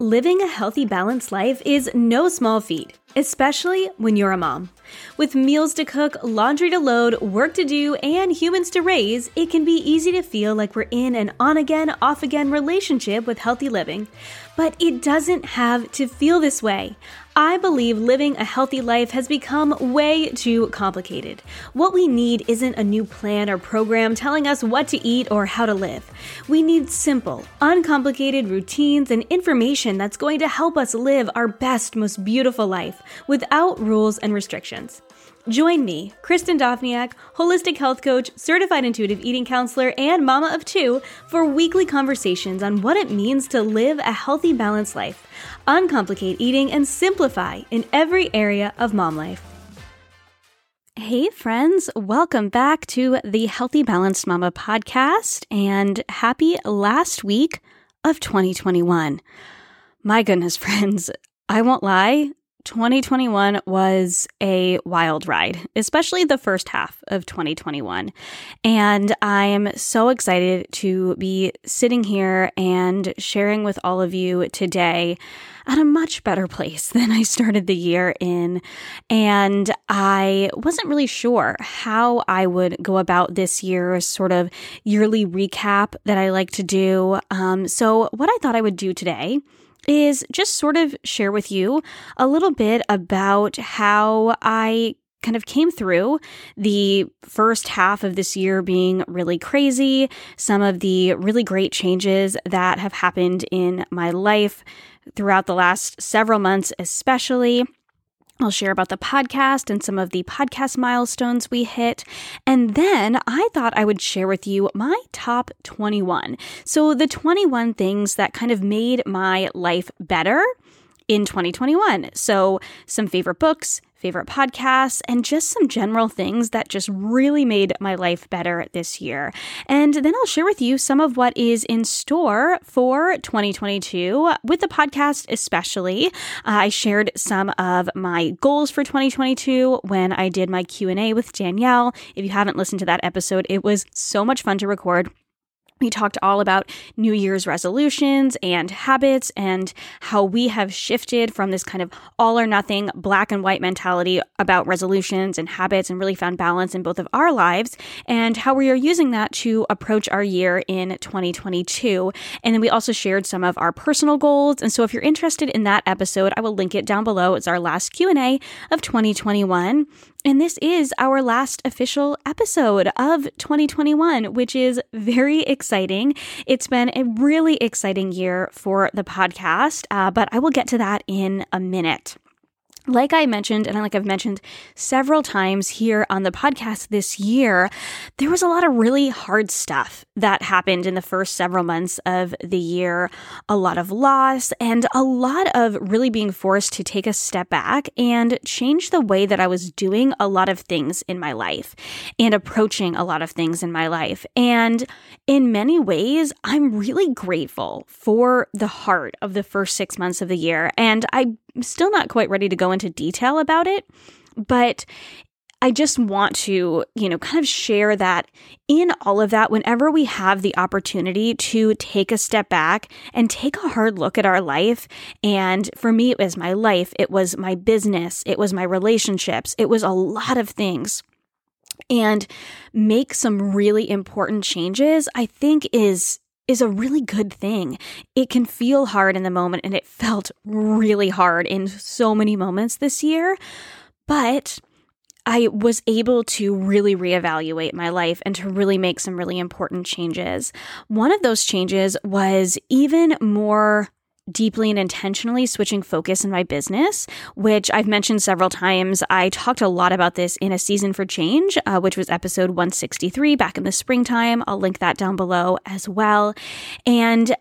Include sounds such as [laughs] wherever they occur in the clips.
Living a healthy, balanced life is no small feat, especially when you're a mom. With meals to cook, laundry to load, work to do, and humans to raise, it can be easy to feel like we're in an on again, off again relationship with healthy living. But it doesn't have to feel this way. I believe living a healthy life has become way too complicated. What we need isn't a new plan or program telling us what to eat or how to live. We need simple, uncomplicated routines and information that's going to help us live our best, most beautiful life without rules and restrictions. Join me, Kristen Dovniak, holistic health coach, certified intuitive eating counselor, and mama of two, for weekly conversations on what it means to live a healthy, balanced life, uncomplicate eating, and simplify in every area of mom life. Hey, friends, welcome back to the Healthy Balanced Mama podcast, and happy last week of 2021. My goodness, [laughs] friends, I won't lie, 2021 was a wild ride, especially the first half of 2021. And I'm so excited to be sitting here and sharing with all of you today at a much better place [laughs] than I started the year in. And I wasn't really sure how I would go about this year's sort of yearly recap that I like to do. Um, so, what I thought I would do today is just sort of share with you a little bit about how I kind of came through the first half of this year being really crazy, some of the really great changes that have happened in my life throughout the last several months, especially. I'll share about the podcast and some of the podcast milestones we hit. And then I thought I would share with you my top 21. So, the 21 things that kind of made my life better in 2021. So, some favorite books, favorite podcasts, and just some general things that just really made my life better this year. And then I'll share with you some of what is in store for 2022 with the podcast, especially. Uh, I shared some of my goals for 2022 when I did my Q&A with Danielle. If you haven't listened to that episode, it was so much fun to record. We talked all about New Year's resolutions and habits and how we have shifted from this kind of all or nothing black and white mentality about resolutions and habits and really found balance in both of our lives and how we are using that to approach our year in 2022. And then we also shared some of our personal goals. And so if you're interested in that episode, I will link it down below. It's our last Q&A of 2021. And this is our last official episode of 2021, which is very exciting. It's been a really exciting year for the podcast, uh, but I will get to that in a minute. Like I mentioned, and like I've mentioned several times here on the podcast this year, there was a lot of really hard stuff that happened in the first several months of the year. A lot of loss and a lot of really being forced to take a step back and change the way that I was doing a lot of things in my life and approaching a lot of things in my life. And in many ways, I'm really grateful for the heart of the first six months of the year. And I still not quite ready to go into detail about it, but I just want to, you know, kind of share that in all of that, whenever we have the opportunity to take a step back and take a hard look at our life. And for me, it was my life, it was my business, it was my relationships, it was a lot of things. And make some really important changes, I think is is a really good thing. It can feel hard in the moment, and it felt really hard in so many moments this year. But I was able to really reevaluate my life and to really make some really important changes. One of those changes was even more deeply and intentionally switching focus in my business, which I've mentioned several times. I talked a lot about this in a season for change, uh, which was episode 163 back in the springtime. I'll link that down below as well. And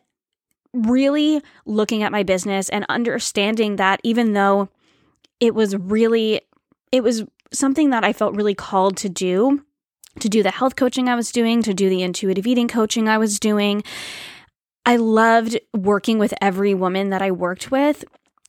really looking at my business and understanding that even though it was really, it was something that I felt really called to do. To do the health coaching I was doing, to do the intuitive eating coaching I was doing, I loved working with every woman that I worked with,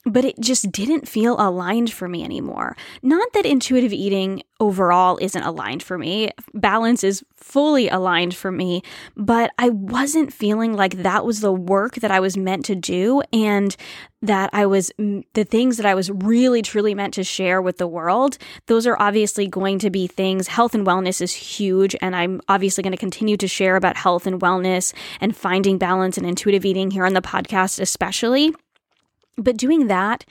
but it just didn't feel aligned for me anymore. Not that intuitive eating overall isn't aligned for me, balance is fully aligned for me, but I wasn't feeling like that was the work that I was meant to do and that I was the things that I was really truly meant to share with the world. Those are obviously going to be things. Health and wellness is huge, and I'm obviously going to continue to share about health and wellness and finding balance and intuitive eating here on the podcast, especially. But doing that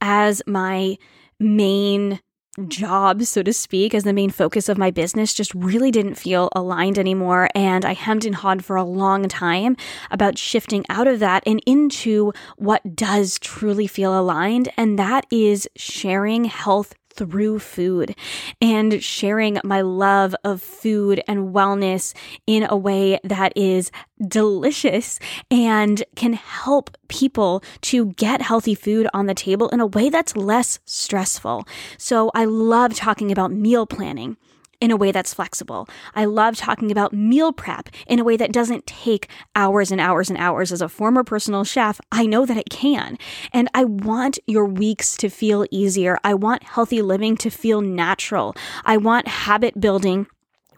as my main job, so to speak, as the main focus of my business just really didn't feel aligned anymore. And I hemmed and hawed for a long time about shifting out of that and into what does truly feel aligned. And that is sharing health through food and sharing my love of food and wellness in a way that is delicious and can help people to get healthy food on the table in a way that's less stressful. So I love talking about meal planning in a way that's flexible. I love talking about meal prep in a way that doesn't take hours and hours and hours. As a former personal chef, I know that it can. And I want your weeks to feel easier. I want healthy living to feel natural. I want habit building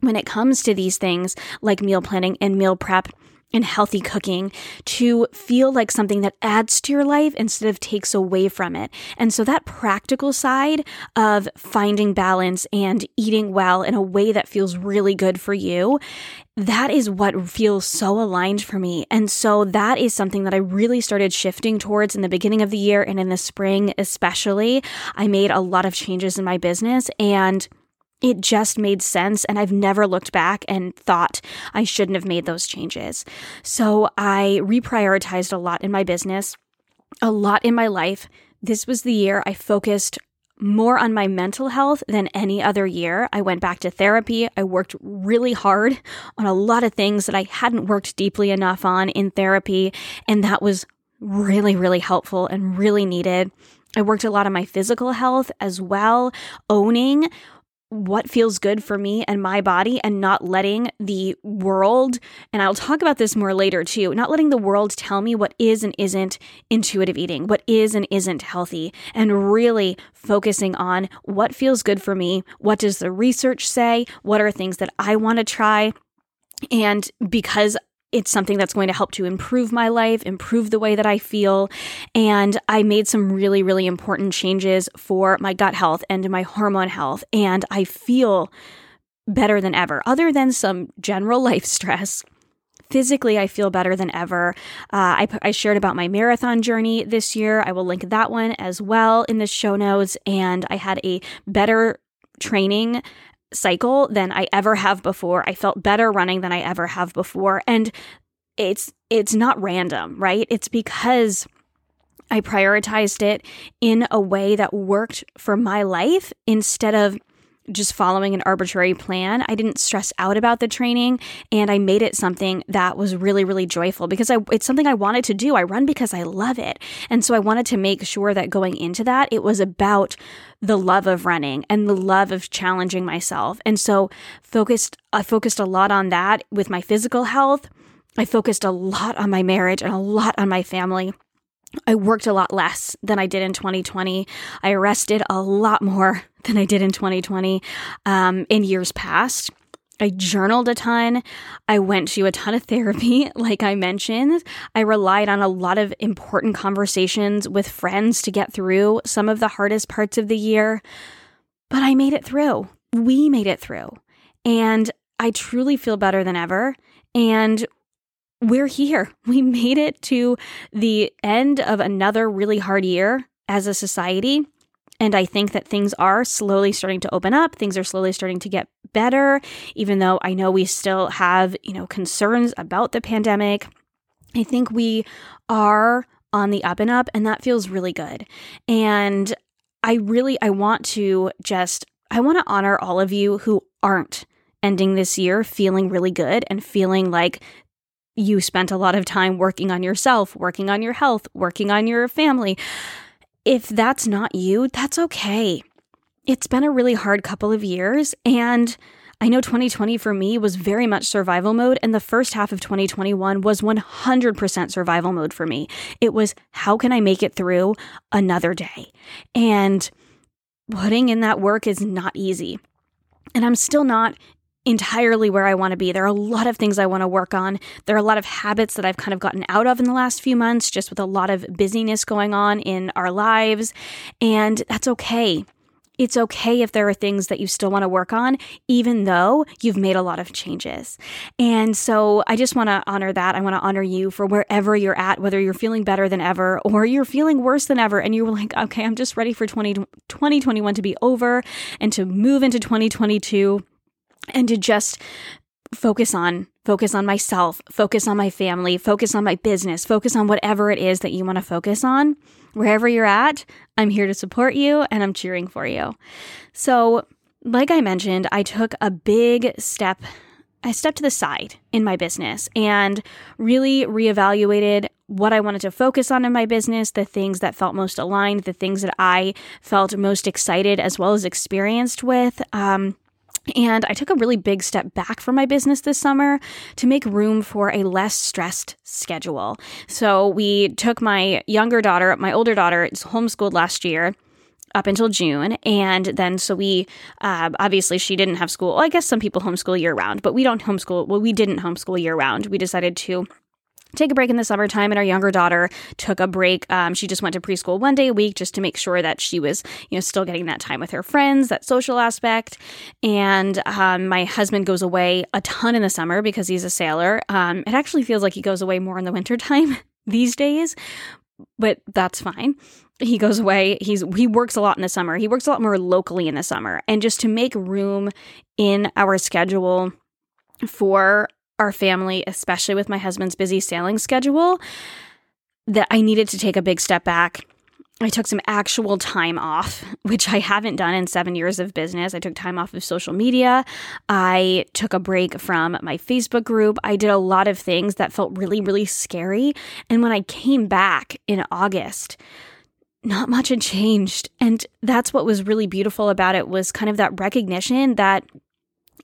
when it comes to these things like meal planning and meal prep and healthy cooking to feel like something that adds to your life instead of takes away from it. And so that practical side of finding balance and eating well in a way that feels really good for you, that is what feels so aligned for me. And so that is something that I really started shifting towards in the beginning of the year and in the spring, especially. I made a lot of changes in my business and it just made sense. And I've never looked back and thought I shouldn't have made those changes. So I reprioritized a lot in my business, a lot in my life. This was the year I focused more on my mental health than any other year. I went back to therapy. I worked really hard on a lot of things that I hadn't worked deeply enough on in therapy. And that was really, really helpful and really needed. I worked a lot on my physical health as well, owning what feels good for me and my body and not letting the world, and I'll talk about this more later too, not letting the world tell me what is and isn't intuitive eating, what is and isn't healthy, and really focusing on what feels good for me, what does the research say, what are things that I want to try. And because it's something that's going to help to improve my life, improve the way that I feel. And I made some really, really important changes for my gut health and my hormone health. And I feel better than ever, other than some general [laughs] life stress. Physically, I feel better than ever. Uh, I, I shared about my marathon journey this year. I will link that one as well in the show notes. And I had a better training cycle than I ever have before. I felt better running than I ever have before. And it's it's not random, right? It's because I prioritized it in a way that worked for my life instead of just following an arbitrary plan. I didn't stress out about the training and I made it something that was really, really joyful because I, it's something I wanted to do. I run because I love it. And so I wanted to make sure that going into that, it was about the love of running and the love of challenging myself. And so focused, I focused a lot on that with my physical health. I focused a lot on my marriage and a lot on my family I worked a lot less than I did in 2020. I rested a lot more [laughs] than I did in 2020 um, in years past. I journaled a ton. I went to a ton of [laughs] therapy, like I mentioned. I relied on a lot of important conversations with friends to get through some of the hardest parts of the year. But I made it through. We made it through. And I truly feel better than ever. And we're here. [laughs] We made it to the end of another really hard year as a society. And I think that things are slowly starting to open up. Things are slowly starting to get better, even though I know we still have, you know, concerns about the pandemic. I think we are on the up and up, and that feels really good. And I really, I want to just, I want to honor all of you who aren't ending this year feeling really good and feeling like you spent a lot of time working on yourself, working on your health, working on your family. If that's not you, that's okay. It's been a really hard couple of years, and I know 2020 for me was very much survival mode, and the first half of 2021 was 100% survival mode for me. It was how can I make it through another day? And putting in that work is not easy. And I'm still not entirely where I want to be. There are a lot of things I want to work on. There are a lot of habits that I've kind of gotten out of in the last few months, just with a lot of busyness going on in our lives. And that's okay. It's okay if there are things that you still want to work on, even though you've made a lot of changes. And so I just want to honor that. I want to honor you for wherever you're at, whether you're feeling better than ever or you're feeling worse than ever. And you're like, okay, I'm just ready for 20, 2021 to be over and to move into 2022 and to just focus on focus on myself focus on my family focus on my business focus on whatever it is that you want to focus on wherever you're at i'm here to support you and i'm cheering for you so like i mentioned i took a big step i stepped to the side in my business and really reevaluated what I wanted to focus on in my business, the things that felt most aligned, the things that I felt most excited as well as experienced with. Um, and I took a really big step back from my business this summer to make room for a less stressed schedule. So we took my younger daughter, my older daughter, is homeschooled last year up until June. And then, so we uh, obviously she didn't have school. Well, I guess some people homeschool year round, but we don't homeschool. Well, we didn't homeschool year round. We decided to take a break in the summertime and our younger daughter took a break. Um, she just went to preschool one day a week just to make sure that she was you know still getting that time with her friends that social aspect. And um, my husband goes away a ton in the summer because he's a sailor. Um, it actually feels like he goes away more in the wintertime [laughs] these days but that's fine. He goes away. He's he works a lot in the summer. He works a lot more locally in the summer. And just to make room in our schedule for our family, especially with my husband's busy sailing schedule, that I needed to take a big step back. I took some actual time off, [laughs] which I haven't done in seven years of business. I took time off of social media. I took a break from my Facebook group. I did a lot of things that felt really, really scary. And when I came back in August, not much had changed. And that's what was really beautiful about it was kind of that recognition that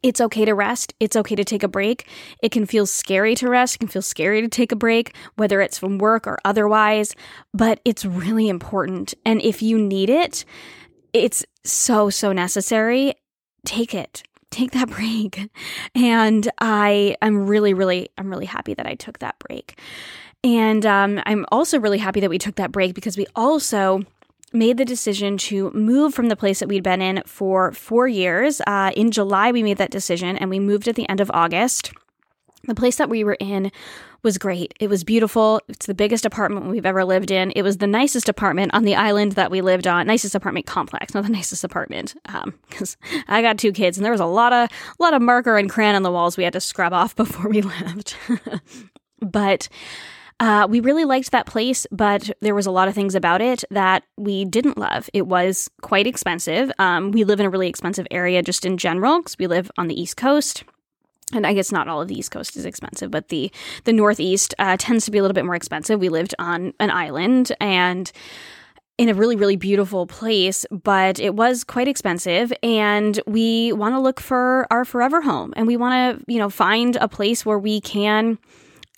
it's okay to rest. It's okay to take a break. It can feel scary to rest. It can feel scary to take a break, whether it's from work or otherwise, but it's really important. And if you need it, it's so, so necessary. Take it. Take that [laughs] break. And I am really, really, I'm really happy that I took that break. And um, I'm also really happy that we took that break because we also made the decision to move from the place that we'd been in for four years. Uh, in July, we made that decision and we moved at the end of August. The place that we were in was great. It was beautiful. It's the biggest apartment we've ever lived in. It was the nicest apartment on the island that we lived on. Nicest apartment complex, not the nicest apartment. Because um, [laughs] I got two kids, and there was a lot of a lot of marker and crayon on the walls we had to scrub off [laughs] before we left. [laughs] but uh, we really liked that place, but there was a lot of things about it that we didn't love. It was quite expensive. Um, we live in a really expensive area just in general because we live on the East Coast. And I guess not all of the East Coast is expensive, but the the Northeast uh, tends to be a little bit more expensive. We lived on an island and in a really really beautiful place, but it was quite expensive. And we want to look for our forever home, and we want to you know find a place where we can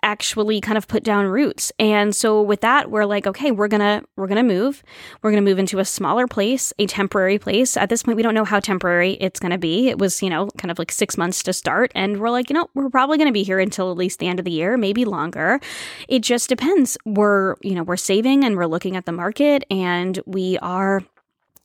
actually kind of put down roots. And so with that, we're like, okay, we're to we're to move. We're to move into a smaller place, a temporary place. At this point, we don't know how temporary it's to be. It was, you know, kind of like 6 months to start and we're like, you know, we're probably to be here until at least the end of the year, maybe longer. It just depends. We're, you know, we're saving and we're looking at the market and we are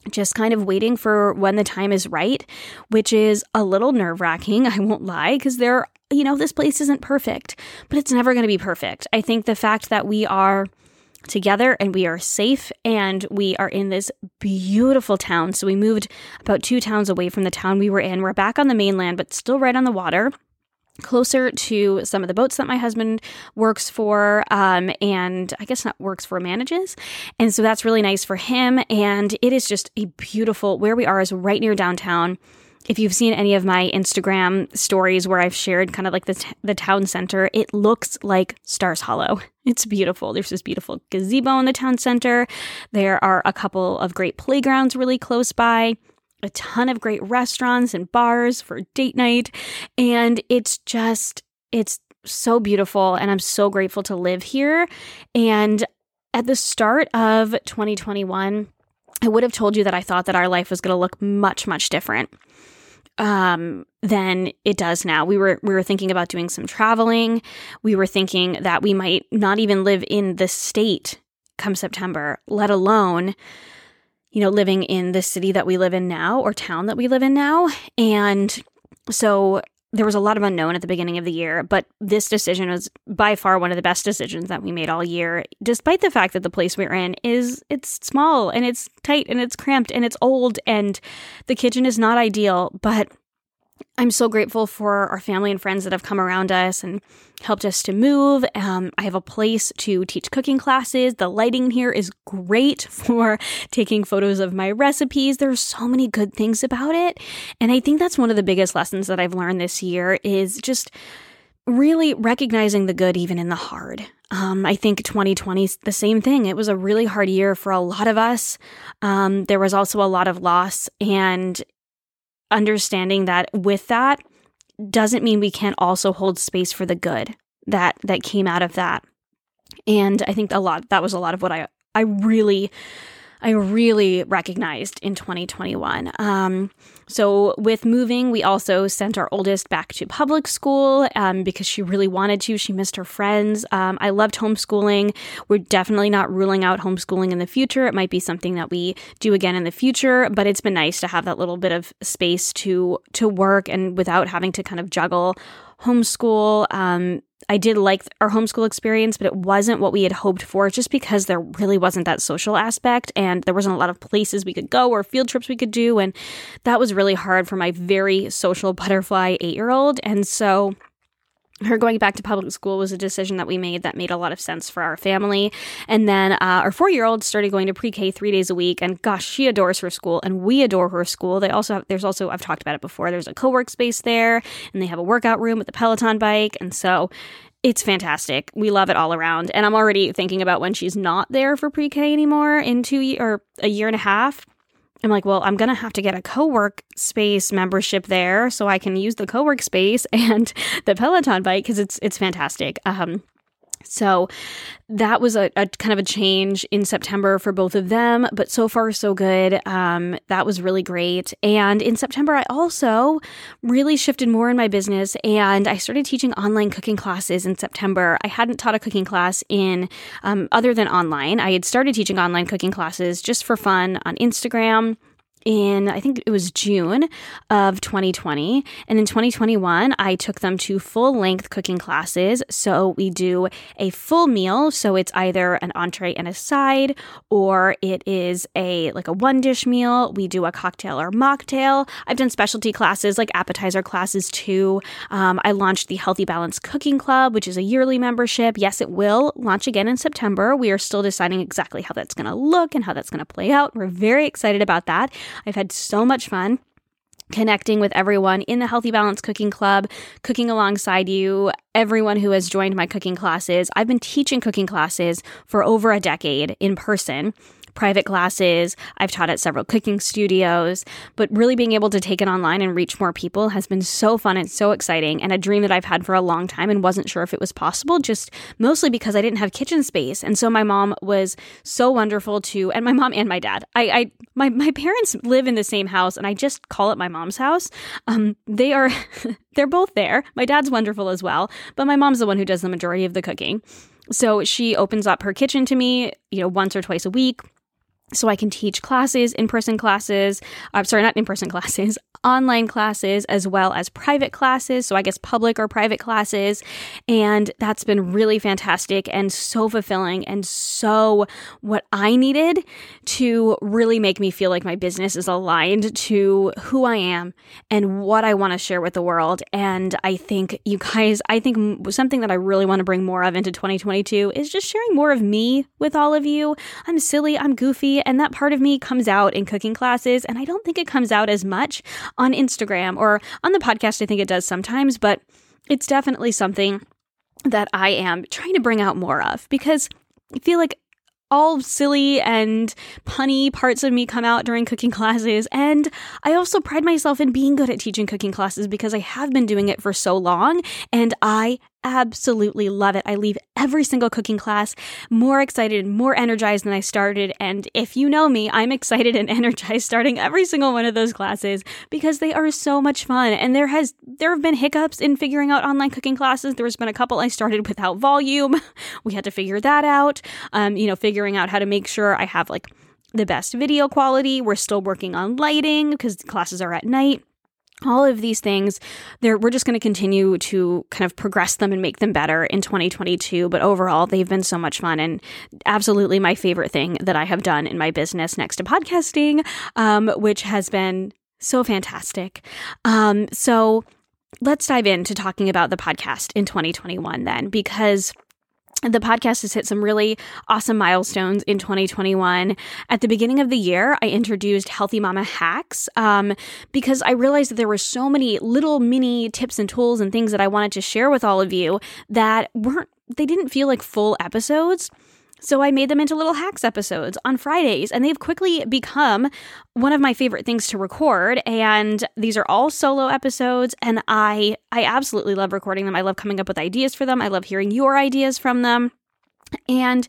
just kind of waiting for when the time is right, which is a little nerve wracking, [laughs] I won't lie, because there, you know, this place isn't perfect, but it's never going to be perfect. I think the fact that we are together and we are safe and we are in this beautiful town. So we moved about two towns away from the town we were in. We're back on the mainland, but still right on the water closer to some of the boats that my husband works for um, and i guess not works for manages and so that's really nice for him and it is just a beautiful where we are is right near downtown if you've seen any of my instagram stories where i've shared kind of like the, t- the town center it looks like stars hollow [laughs] it's beautiful there's this beautiful gazebo in the town center there are a couple of great playgrounds really close by a ton of great restaurants and bars for date night. And it's just, it's so beautiful. And I'm so grateful to live here. And at the start of 2021, I would have told you that I thought that our life was going to look much, much different um, than it does now. We were we were thinking about doing some traveling. We were thinking that we might not even live in the state come September, let alone you know, living in the city that we live in now or town that we live in now. And so there was a lot of unknown at the beginning of the year, but this decision was by far one of the best decisions that we made all year, despite the fact that the place we're in is it's small and it's tight and it's cramped and it's old and the kitchen is not ideal, but I'm so grateful for our family and friends that have come around us and helped us to move. Um, I have a place to teach cooking classes. The lighting here is great [laughs] for taking photos of my recipes. There's so many good things about it. And I think that's one of the biggest lessons that I've learned this year is just really recognizing the good even in the hard. Um, I think 2020 is the same thing. It was a really hard year for a lot of us. Um, there was also a lot of loss, and understanding that with that doesn't mean we can't also hold space for the good that that came out of that. And I think a lot that was a lot of what I I really I really recognized in 2021. Um, so, with moving, we also sent our oldest back to public school um, because she really wanted to. She missed her friends. Um, I loved homeschooling. We're definitely not ruling out homeschooling in the future. It might be something that we do again in the future, but it's been nice to have that little bit of space to to work and without having to kind of juggle homeschool. Um, I did like our homeschool experience, but it wasn't what we had hoped for just because there really wasn't that social aspect and there wasn't a lot of places we could go or field trips we could do. And that was really hard for my very social butterfly eight year old. And so her going back to public school was a decision that we made that made a lot of sense for our family. And then uh, our four year old started going to pre K three days a week, and gosh, she adores her school, and we adore her school. They also have, there's also I've talked about it before. There's a co work space there, and they have a workout room with the Peloton bike, and so it's fantastic. We love it all around. And I'm already thinking about when she's not there for pre K anymore in two or a year and a half. I'm like, well, I'm going to have to get a co-work space membership there so I can use the co-work space [laughs] and the Peloton bike because it's it's fantastic. Um, so that was a, a, kind of a change in September for both of them, but so far so good. Um, that was really great. And in September, I also really shifted more in my business and I started teaching online cooking classes in September. I hadn't taught a cooking class in um, other than online. I had started teaching online cooking classes just for fun on Instagram in I think it was June of 2020 and in 2021 I took them to full length cooking classes. So we do a full meal. So it's either an entree and a side or it is a like a one dish meal. We do a cocktail or mocktail. I've done specialty classes like appetizer classes too. Um, I launched the Healthy Balance Cooking Club which is a yearly membership. Yes it will launch again in September. We are still deciding exactly how that's going to look and how that's going to play out. We're very excited about that I've had so much fun connecting with everyone in the Healthy Balance Cooking Club, cooking alongside you, everyone who has joined my cooking classes. I've been teaching cooking classes for over a decade in person private classes. I've taught at several cooking studios, but really being able to take it online and reach more people has been so fun and so exciting and a dream that I've had for a long time and wasn't sure if it was possible, just mostly because I didn't have kitchen space. And so my mom was so wonderful to, and my mom and my dad. I, I my, my parents live in the same house and I just call it my mom's house. Um, they are, [laughs] they're both there. My dad's wonderful as well, but my mom's the one who does the majority of the cooking. So she opens up her kitchen to me, you know, once or twice a week so I can teach classes, in person classes. I'm uh, sorry, not in person [laughs] classes, online classes, as well as private classes. So I guess public or private classes. And that's been really fantastic and so fulfilling and so what I needed to really make me feel like my business is aligned to who I am and what I want to share with the world. And I think you guys, I think something that I really want to bring more of into 2022 is just sharing more of me with all of you. I'm silly, I'm goofy and that part of me comes out in cooking classes. And I don't think it comes out as much on Instagram or on the podcast. I think it does sometimes, but it's definitely something that I am trying to bring out more of because I feel like all silly and punny parts of me come out during cooking [laughs] classes. And I also pride myself in being good at teaching cooking classes because I have been doing it for so long and I absolutely love it. I leave every single cooking class more excited and more energized than I started. And if you know me, I'm excited and [laughs] energized starting every single one of those classes because they are so much fun. And there has there have been hiccups in figuring out online cooking classes. There has been a couple I started without volume. [laughs] We had to figure that out. Um, you know, figuring out how to make sure I have like the best video quality. We're still working on lighting because classes are at night all of these things we're just going to continue to kind of progress them and make them better in 2022 but overall they've been so much fun and absolutely my favorite thing that i have done in my business next to podcasting um, which has been so fantastic. Um, so let's dive into talking about the podcast in 2021 then because the podcast has hit some really awesome milestones in 2021. At the beginning of the year, I introduced Healthy Mama Hacks um, because I realized that there were so many little mini tips and tools and things that I wanted to share with all of you that weren't, they didn't feel like full episodes. So I made them into little hacks episodes on Fridays, and they've quickly become one of my favorite things to record. And these are all solo episodes, and I I absolutely love recording them. I love coming up with ideas for them. I love hearing your ideas from them. And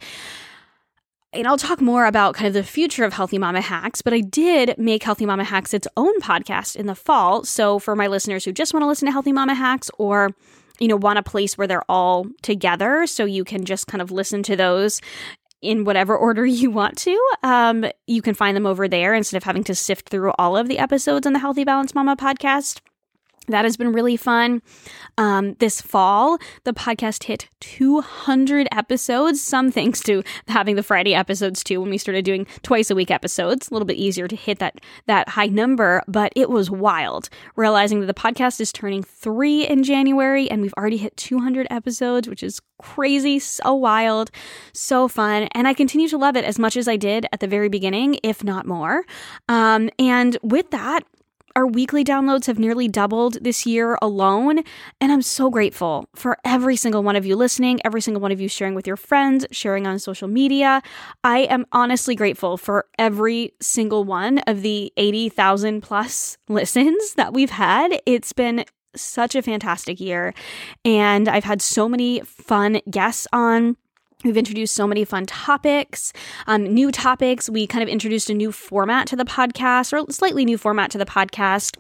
and I'll talk more about kind of the future of Healthy Mama Hacks, but I did make Healthy Mama Hacks its own podcast in the fall. So for my listeners who just want to listen to Healthy Mama Hacks or you know, want a place where they're all together so you can just kind of listen to those in whatever order [laughs] you want to. Um, you can find them over there instead of having to sift through all of the episodes on the Healthy Balance Mama podcast. That has been really fun. Um, this fall, the podcast hit 200 episodes, some thanks to having the Friday episodes too. When we started doing twice a week episodes, a little bit easier to hit that that high number, but it was wild. Realizing that the podcast is turning three in January, and we've already hit 200 episodes, which is crazy, so wild, so fun, and I continue to love it as much as I did at the very beginning, if not more. Um, and with that, our weekly downloads have nearly doubled this year alone. And I'm so grateful for every single one of you listening, every single one of you sharing with your friends, sharing on social media. I am honestly grateful for every single one of the 80,000 plus listens that we've had. It's been such a fantastic year. And I've had so many fun guests on. We've introduced so many fun topics, um, new topics. We kind of introduced a new format to the podcast, or slightly new format to the podcast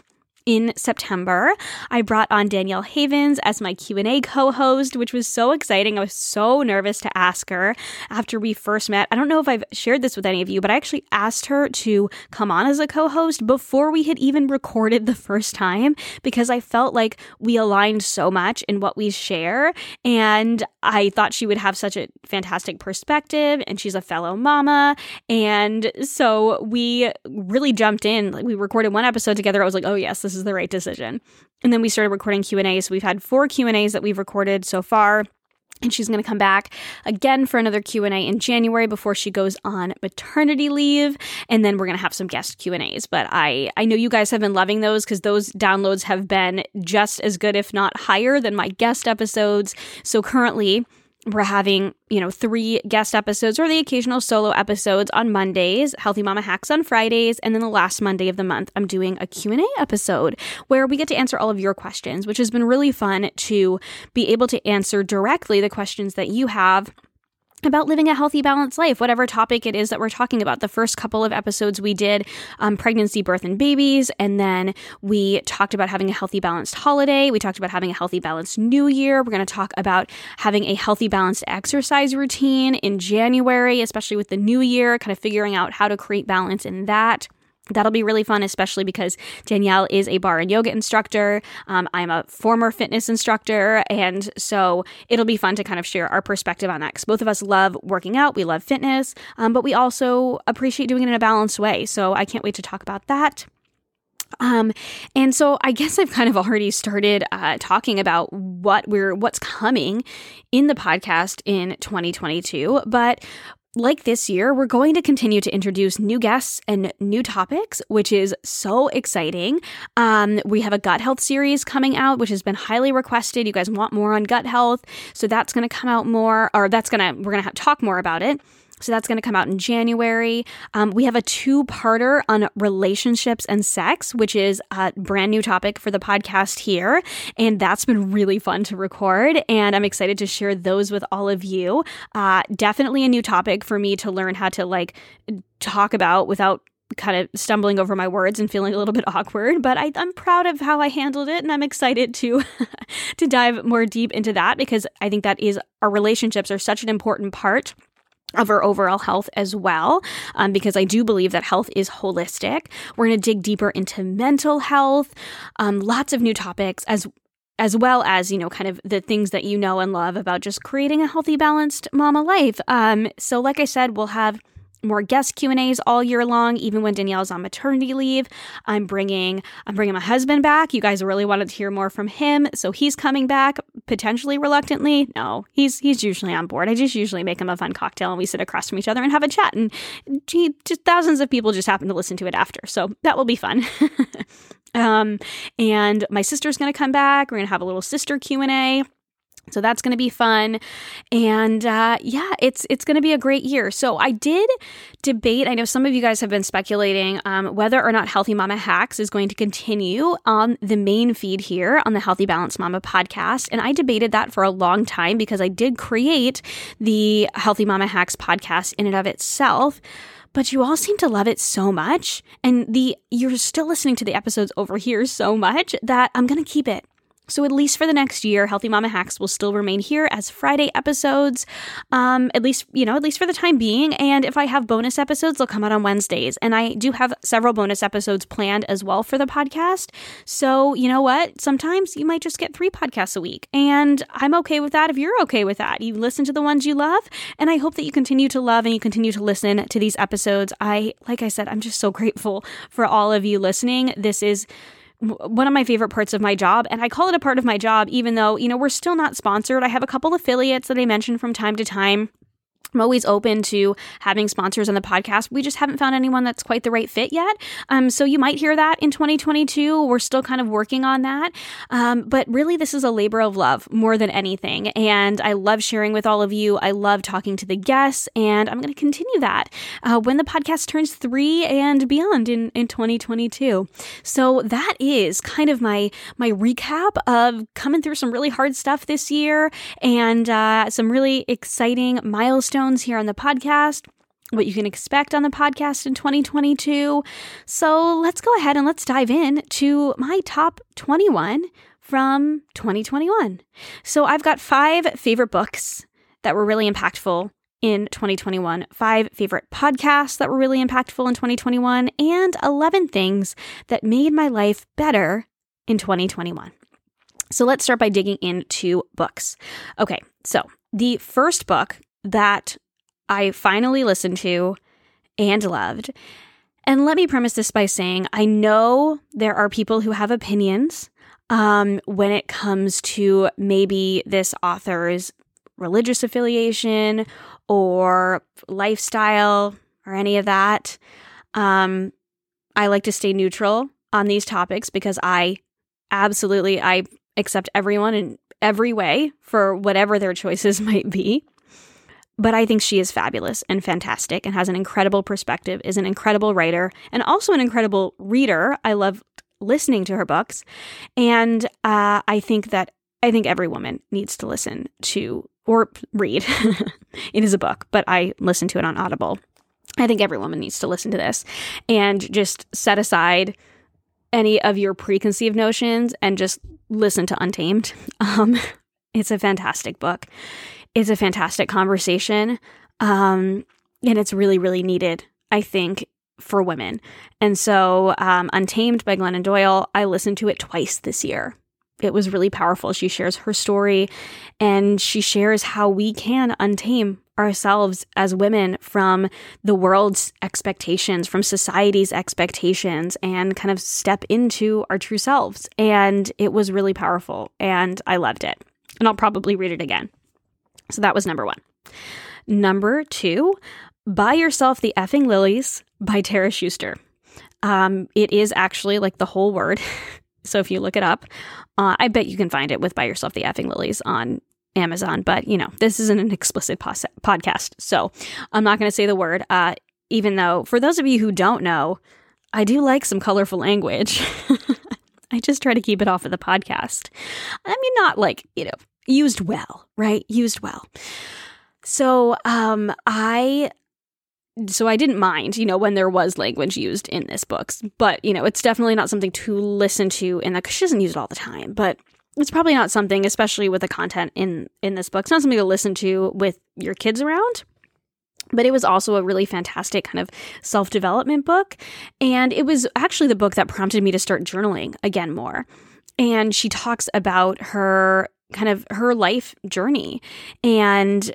in September. I brought on Danielle Havens as my Q&A co-host, which was so exciting. I was so nervous to ask her after we first met. I don't know if I've shared this with any of you, but I actually asked her to come on as a co-host before we had even recorded the first time because I felt like we aligned so much in what we share and I thought she would have such a fantastic perspective and she's a fellow mama and so we really jumped in. Like we recorded one episode together. I was like, "Oh yes, this is the right decision. And then we started recording Q&A. So we've had four Q&As that we've recorded so far and she's going to come back again for another q&a in january before she goes on maternity leave and then we're going to have some guest q&as but i i know you guys have been loving those because those downloads have been just as good if not higher than my guest episodes so currently we're having, you know, three guest episodes or the occasional solo episodes on Mondays, Healthy Mama Hacks on Fridays, and then the last Monday of the month, I'm doing a Q&A episode where we get to answer all of your questions, which has been really fun to be able to answer directly the questions that you have about living a healthy, balanced life, whatever topic it is that we're talking about. The first couple of episodes we did um, pregnancy, birth, and babies. And then we talked about having a healthy, balanced holiday. We talked about having a healthy, balanced new year. We're going to talk about having a healthy, balanced exercise routine in January, especially with the new year, kind of figuring out how to create balance in that. That'll be really fun, especially because Danielle is a barre and yoga instructor. Um, I'm a former fitness instructor. And so it'll be fun to kind of share our perspective on that because both of us love working out, we love fitness, um, but we also appreciate doing it in a balanced way. So I can't wait to talk about that. Um, and so I guess I've kind of already started uh, talking about what we're what's coming in the podcast in 2022. But like this year, we're going to continue to introduce new guests and new topics, which is so exciting. Um, we have a gut health series coming out, which has been highly requested. You guys want more on gut health, so that's going to come out more, or that's going to we're going to talk more about it. So that's going to come out in January. Um, we have a two parter on relationships and sex, which is a brand new topic for the podcast here. And that's been really fun to record. And I'm excited to share those with all of you. Uh, definitely a new topic for me to learn how to like talk about without kind of stumbling over my words and feeling a little bit [laughs] awkward but I, am proud of how i handled it and i'm excited to [laughs] to dive more deep into that because i think that is our relationships are such an important part of our overall health as well, um, because I do believe that health is holistic. We're going to dig deeper into mental health, um, lots of new topics as as well as you know kind of the things that you know and love about just creating a healthy balanced mama life um, so like i said we'll have more guest Q&As all year long even when Danielle's on maternity leave. I'm bringing I'm bringing my husband back. You guys really wanted to hear more from him, so he's coming back potentially reluctantly. No, he's he's usually on board. I just usually make him a fun cocktail and we sit across from each other and have a chat and gee, just thousands of people just happen to listen to it after. So that will be fun. [laughs] um and my sister's going to come back. We're going to have a little sister Q&A. So that's going to be fun, and uh, yeah, it's it's going to be a great year. So I did debate. I know some of you guys have been speculating um, whether or not Healthy Mama Hacks is going to continue on the main feed here on the Healthy Balanced Mama podcast, and I debated that for a long time because I did create the Healthy Mama Hacks podcast in and of itself but you all seem to love it so much and the you're still listening to the episodes over here so much that I'm going to keep it. So, at least for the next year, Healthy Mama Hacks will still remain here as Friday episodes, um, at least, you know, at least for the time being. And if I have bonus episodes, they'll come out on Wednesdays. And I do have several bonus episodes planned as well for the podcast. So, you know what? Sometimes you might just get three podcasts a week. And I'm okay with that if you're okay with that. You listen to the ones you love. And I hope that you continue to love and you continue to listen to these episodes. I, like I said, I'm just so [laughs] grateful for all of you listening. This is one of my favorite parts of my job and I call it a part of my job even though you know we're still not sponsored. I have a couple affiliates that I mention from time to time I'm always open to having sponsors on the podcast. We just haven't found anyone that's quite the right fit yet. Um, so you might hear that in 2022. We're still kind of working on that. Um, but really, this is a labor of love more than anything. And I love sharing with all of you. I love talking to the guests, and I'm going to continue that uh, when the podcast turns three and beyond in, in 2022. So that is kind of my my recap of coming through some really hard stuff this year and uh, some really exciting milestones milestones here on the podcast, what you can expect on the podcast in 2022. So let's go ahead and let's dive in to my top 21 from 2021. So I've got five favorite books that were really impactful in 2021, five favorite podcasts that were really impactful in 2021, and 11 things that made my life better in 2021. So let's start by digging into books. Okay, so the first book that I finally listened to and loved. And let me premise this by saying I know there are people who have opinions um, when it comes to maybe this author's religious affiliation or lifestyle or any of that. Um, I like to stay neutral on these topics because I absolutely I accept everyone in every way for whatever their [laughs] choices might be. But I think she is fabulous and fantastic and has an incredible perspective, is an incredible writer, and also an incredible reader. I love listening to her books. And uh, I think that I think every woman needs to listen to or read. [laughs] it is a book, but I listen to it on Audible. I think every woman needs to listen to this and just set aside any of your preconceived notions and just listen to Untamed. [laughs] Um, it's a fantastic book. It's a fantastic conversation. Um, and it's really, really needed, I think, for women. And so, um, Untamed by Glennon Doyle, I listened to it twice this year it was really powerful. She shares her story and she shares how we can untame ourselves as women from the world's expectations, from society's expectations, and kind of step into our true selves. And it was really powerful and I loved it. And I'll probably read it again. So that was number one. Number two, Buy Yourself the Effing Lilies by Tara Schuster. Um, it is actually like the whole word. [laughs] So if you look it up, uh, I bet you can find it with Buy Yourself the Effing Lilies on Amazon. But, you know, this isn't an explicit pos- podcast. So I'm not going to say the word, uh, even though for those of you who don't know, I do like some colorful language. [laughs] I just try to keep it off of the podcast. I mean, not like, you know, used well, right? Used well. So um, I so I didn't mind, you know, when there was language used in this book. But, you know, it's definitely not something to listen to in that because she doesn't use it all the time. But it's probably not something, especially with the content in in this book, it's not something to listen to with your kids around. But it was also a really fantastic kind of self development book. And it was actually the book that prompted me to start journaling again more. And she talks about her kind of her life journey and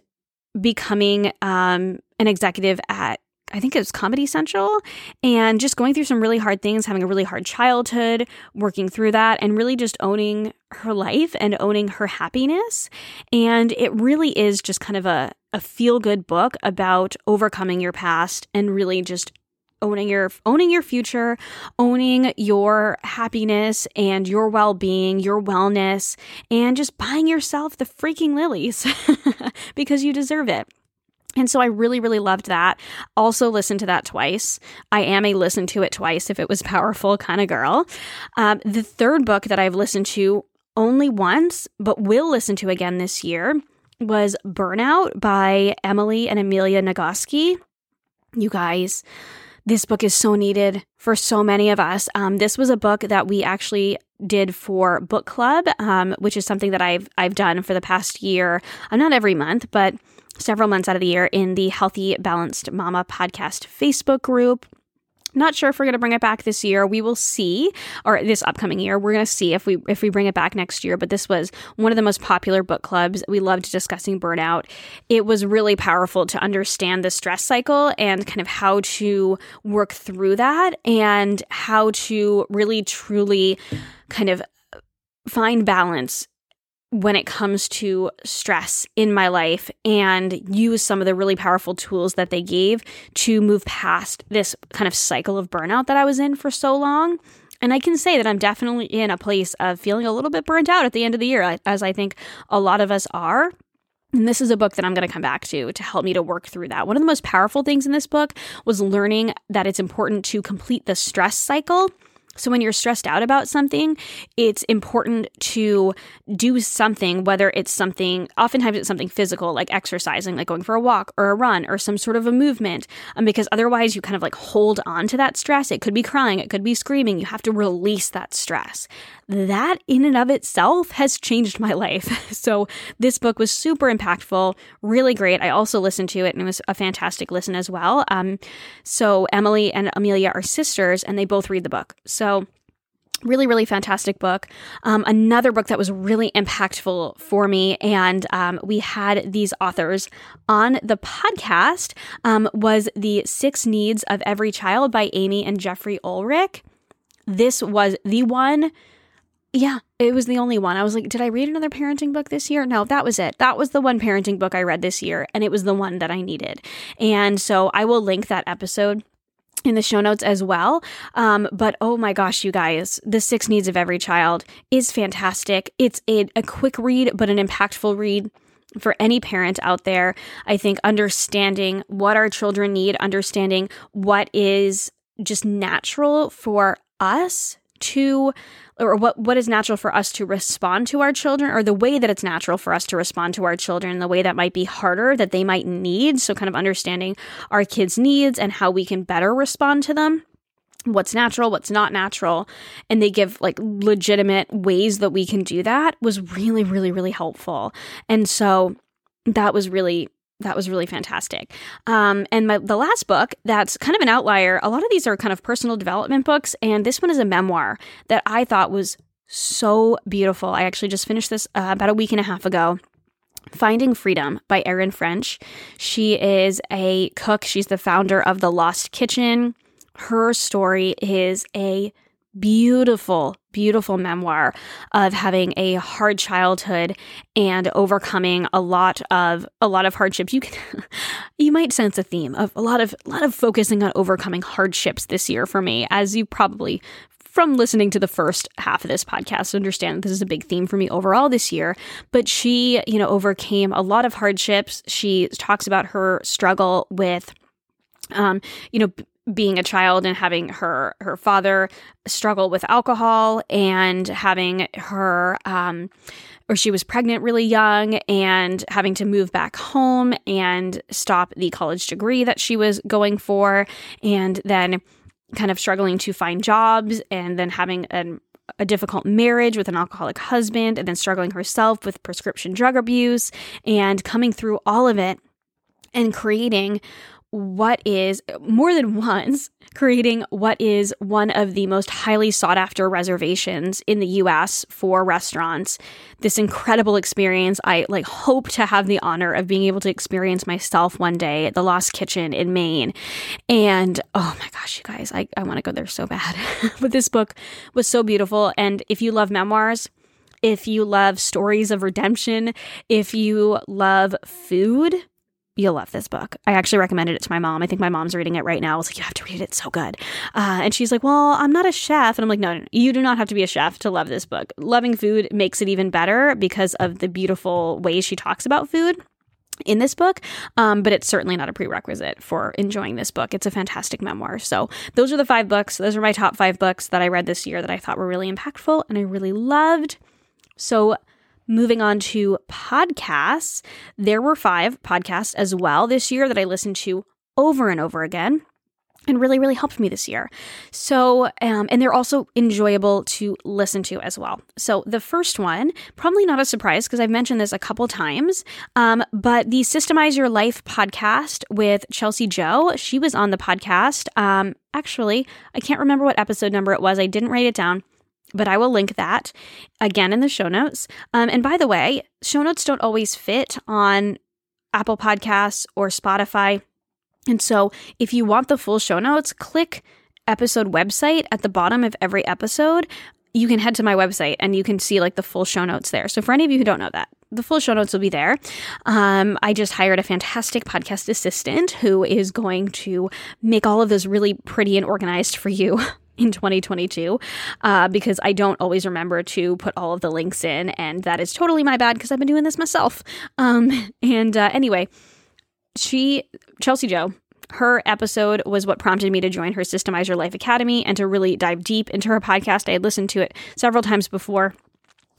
becoming um, an executive at I think it was Comedy Central, and just going through some really hard things, having a really hard childhood, working through that, and really just owning her life and owning her happiness. And it really is just kind of a, a feel good book about overcoming your past and really just owning your owning your future, owning your happiness and your well-being, your wellness, and just buying yourself the freaking lilies [laughs] because you deserve it. And so I really, really loved that. Also, listened to that twice. I am a listen to it twice if it was [laughs] powerful kind of girl. Um, the third book that I've listened to only once, but will listen to again this year was Burnout by Emily and Amelia Nagoski. You guys, this book is so needed for so many of us. Um, this was a book that we actually did for book club, um, which is something that I've I've done for the past year. Uh, not every month, but several months out of the year in the Healthy Balanced Mama podcast Facebook group. Not sure if we're going to bring it back this year. We will see, or this upcoming year. We're going to see if we if we bring it back next year. But this was one of the most popular book clubs. We loved discussing burnout. It was really powerful to understand the stress cycle and kind of how to work through that and how to really truly kind of find balance when it comes to stress in my life and use some of the really powerful tools that they gave to move past this kind of cycle of burnout that I was in for so long. And I can say that I'm definitely in a place of feeling a little bit burnt out at the end of the year, as I think a lot of us are. And this is a book that I'm going to come back to to help me to work through that. One of the most powerful things in this book was learning that it's important to complete the stress cycle so, when you're stressed out about something, it's important to do something, whether it's something, oftentimes it's something physical, like exercising, like going for a walk or a run or some sort of a movement, um, because otherwise you kind of like hold on to that stress. It could be crying, it could be screaming. You have to release that stress. That in and of itself has changed my [laughs] life. so, this book was super impactful, really great. I also listened to it and it was a fantastic listen as well. Um, so, Emily and Amelia are sisters and they both read the book. So, so, really, really fantastic book. Um, another book that was really impactful for me, and um, we had these authors on the podcast, um, was The Six Needs of Every Child by Amy and Jeffrey Olrich. This was the one. Yeah, it was the only one. I was like, did I read another parenting book this year? No, that was it. That was the one parenting book I read this year, and it was the one that I needed. And so I will link that episode in the show notes as well. Um, but oh my gosh, you guys, The Six Needs of Every Child is fantastic. It's a, a quick read, but an impactful read for any parent out there. I think understanding what our children need, understanding what is just natural for us to or what what is natural for us to respond to our children or the way that it's natural for us to respond to our children the way that might be harder that they might need. So kind of understanding our kids needs and how we can better respond to them what's natural what's not natural and they give like legitimate ways that we can do that was really really really helpful. And so that was really that was really fantastic. Um, and my, the last book that's kind of an outlier, a lot of these are kind of personal development books, and this one is a memoir that I thought was so beautiful. I actually just finished this uh, about a week and a half ago. Finding Freedom by Erin French. She is a cook, she's the founder of The Lost Kitchen. Her story is a beautiful, beautiful memoir of having a hard childhood and overcoming a lot of a lot of hardships. You can [laughs] you might sense a theme of a lot of a lot of focusing on overcoming hardships this year for me, as you probably from listening to the first half of this podcast understand this is a big theme for me overall this year but she you know overcame a lot of hardships she talks about her struggle with um, you know, being a child and having her her father struggle with alcohol and having her um or she was pregnant really young and having to move back home and stop the college degree that she was going for and then kind of struggling to find jobs and then having an a difficult marriage with an alcoholic husband and then struggling herself with prescription drug abuse and coming through all of it and creating what is more than once creating what is one of the most highly sought after reservations in the US for restaurants. This incredible experience. I like hope to have the honor of being able to experience myself one day at the Lost Kitchen in Maine. And oh my gosh, you guys, I, I want to go there so bad. [laughs] but this book was so beautiful. And if you love memoirs, if you love stories of redemption, if you love food, you'll love this book. I actually recommended it to my mom. I think my mom's reading it right now. I was like, you have to read it. It's so good. Uh, and she's like, well, I'm not a chef. And I'm like, no, no, you do not have to be a chef to love this book. Loving food makes it even better because of the beautiful way she talks about food in this book, um, but it's certainly not a prerequisite for enjoying this book. It's a fantastic memoir. So, those are the five books. Those are my top five books that I read this year that I thought were really impactful and I really loved. So, Moving on to podcasts, there were five podcasts as well this year that I listened to over and over again and really, really helped me this year. So, um, and they're also enjoyable to listen to as well. So, the first one, probably not a surprise because I've mentioned this a couple times, um, but the Systemize Your Life podcast with Chelsea Joe, she was on the podcast. Um, actually, I can't remember what episode number it was, I didn't write it down but I will link that again in the show notes. Um, and by the way, show notes don't always fit on Apple Podcasts or Spotify. And so if you want the full show notes, click episode website at the bottom of every episode. You can head to my website and you can see like the full show notes there. So for any of you who don't know that, the full show notes will be there. Um, I just hired a fantastic podcast assistant who is going to make all of this really pretty and organized for you [laughs] in 2022 uh, because I don't always remember to put all of the links in, and that is totally my bad because I've been doing this myself. Um, [laughs] and uh, anyway, she, Chelsea Joe, her episode was what prompted me to join her Systemize Your Life Academy and to really dive deep into her podcast. I had listened to it several times before.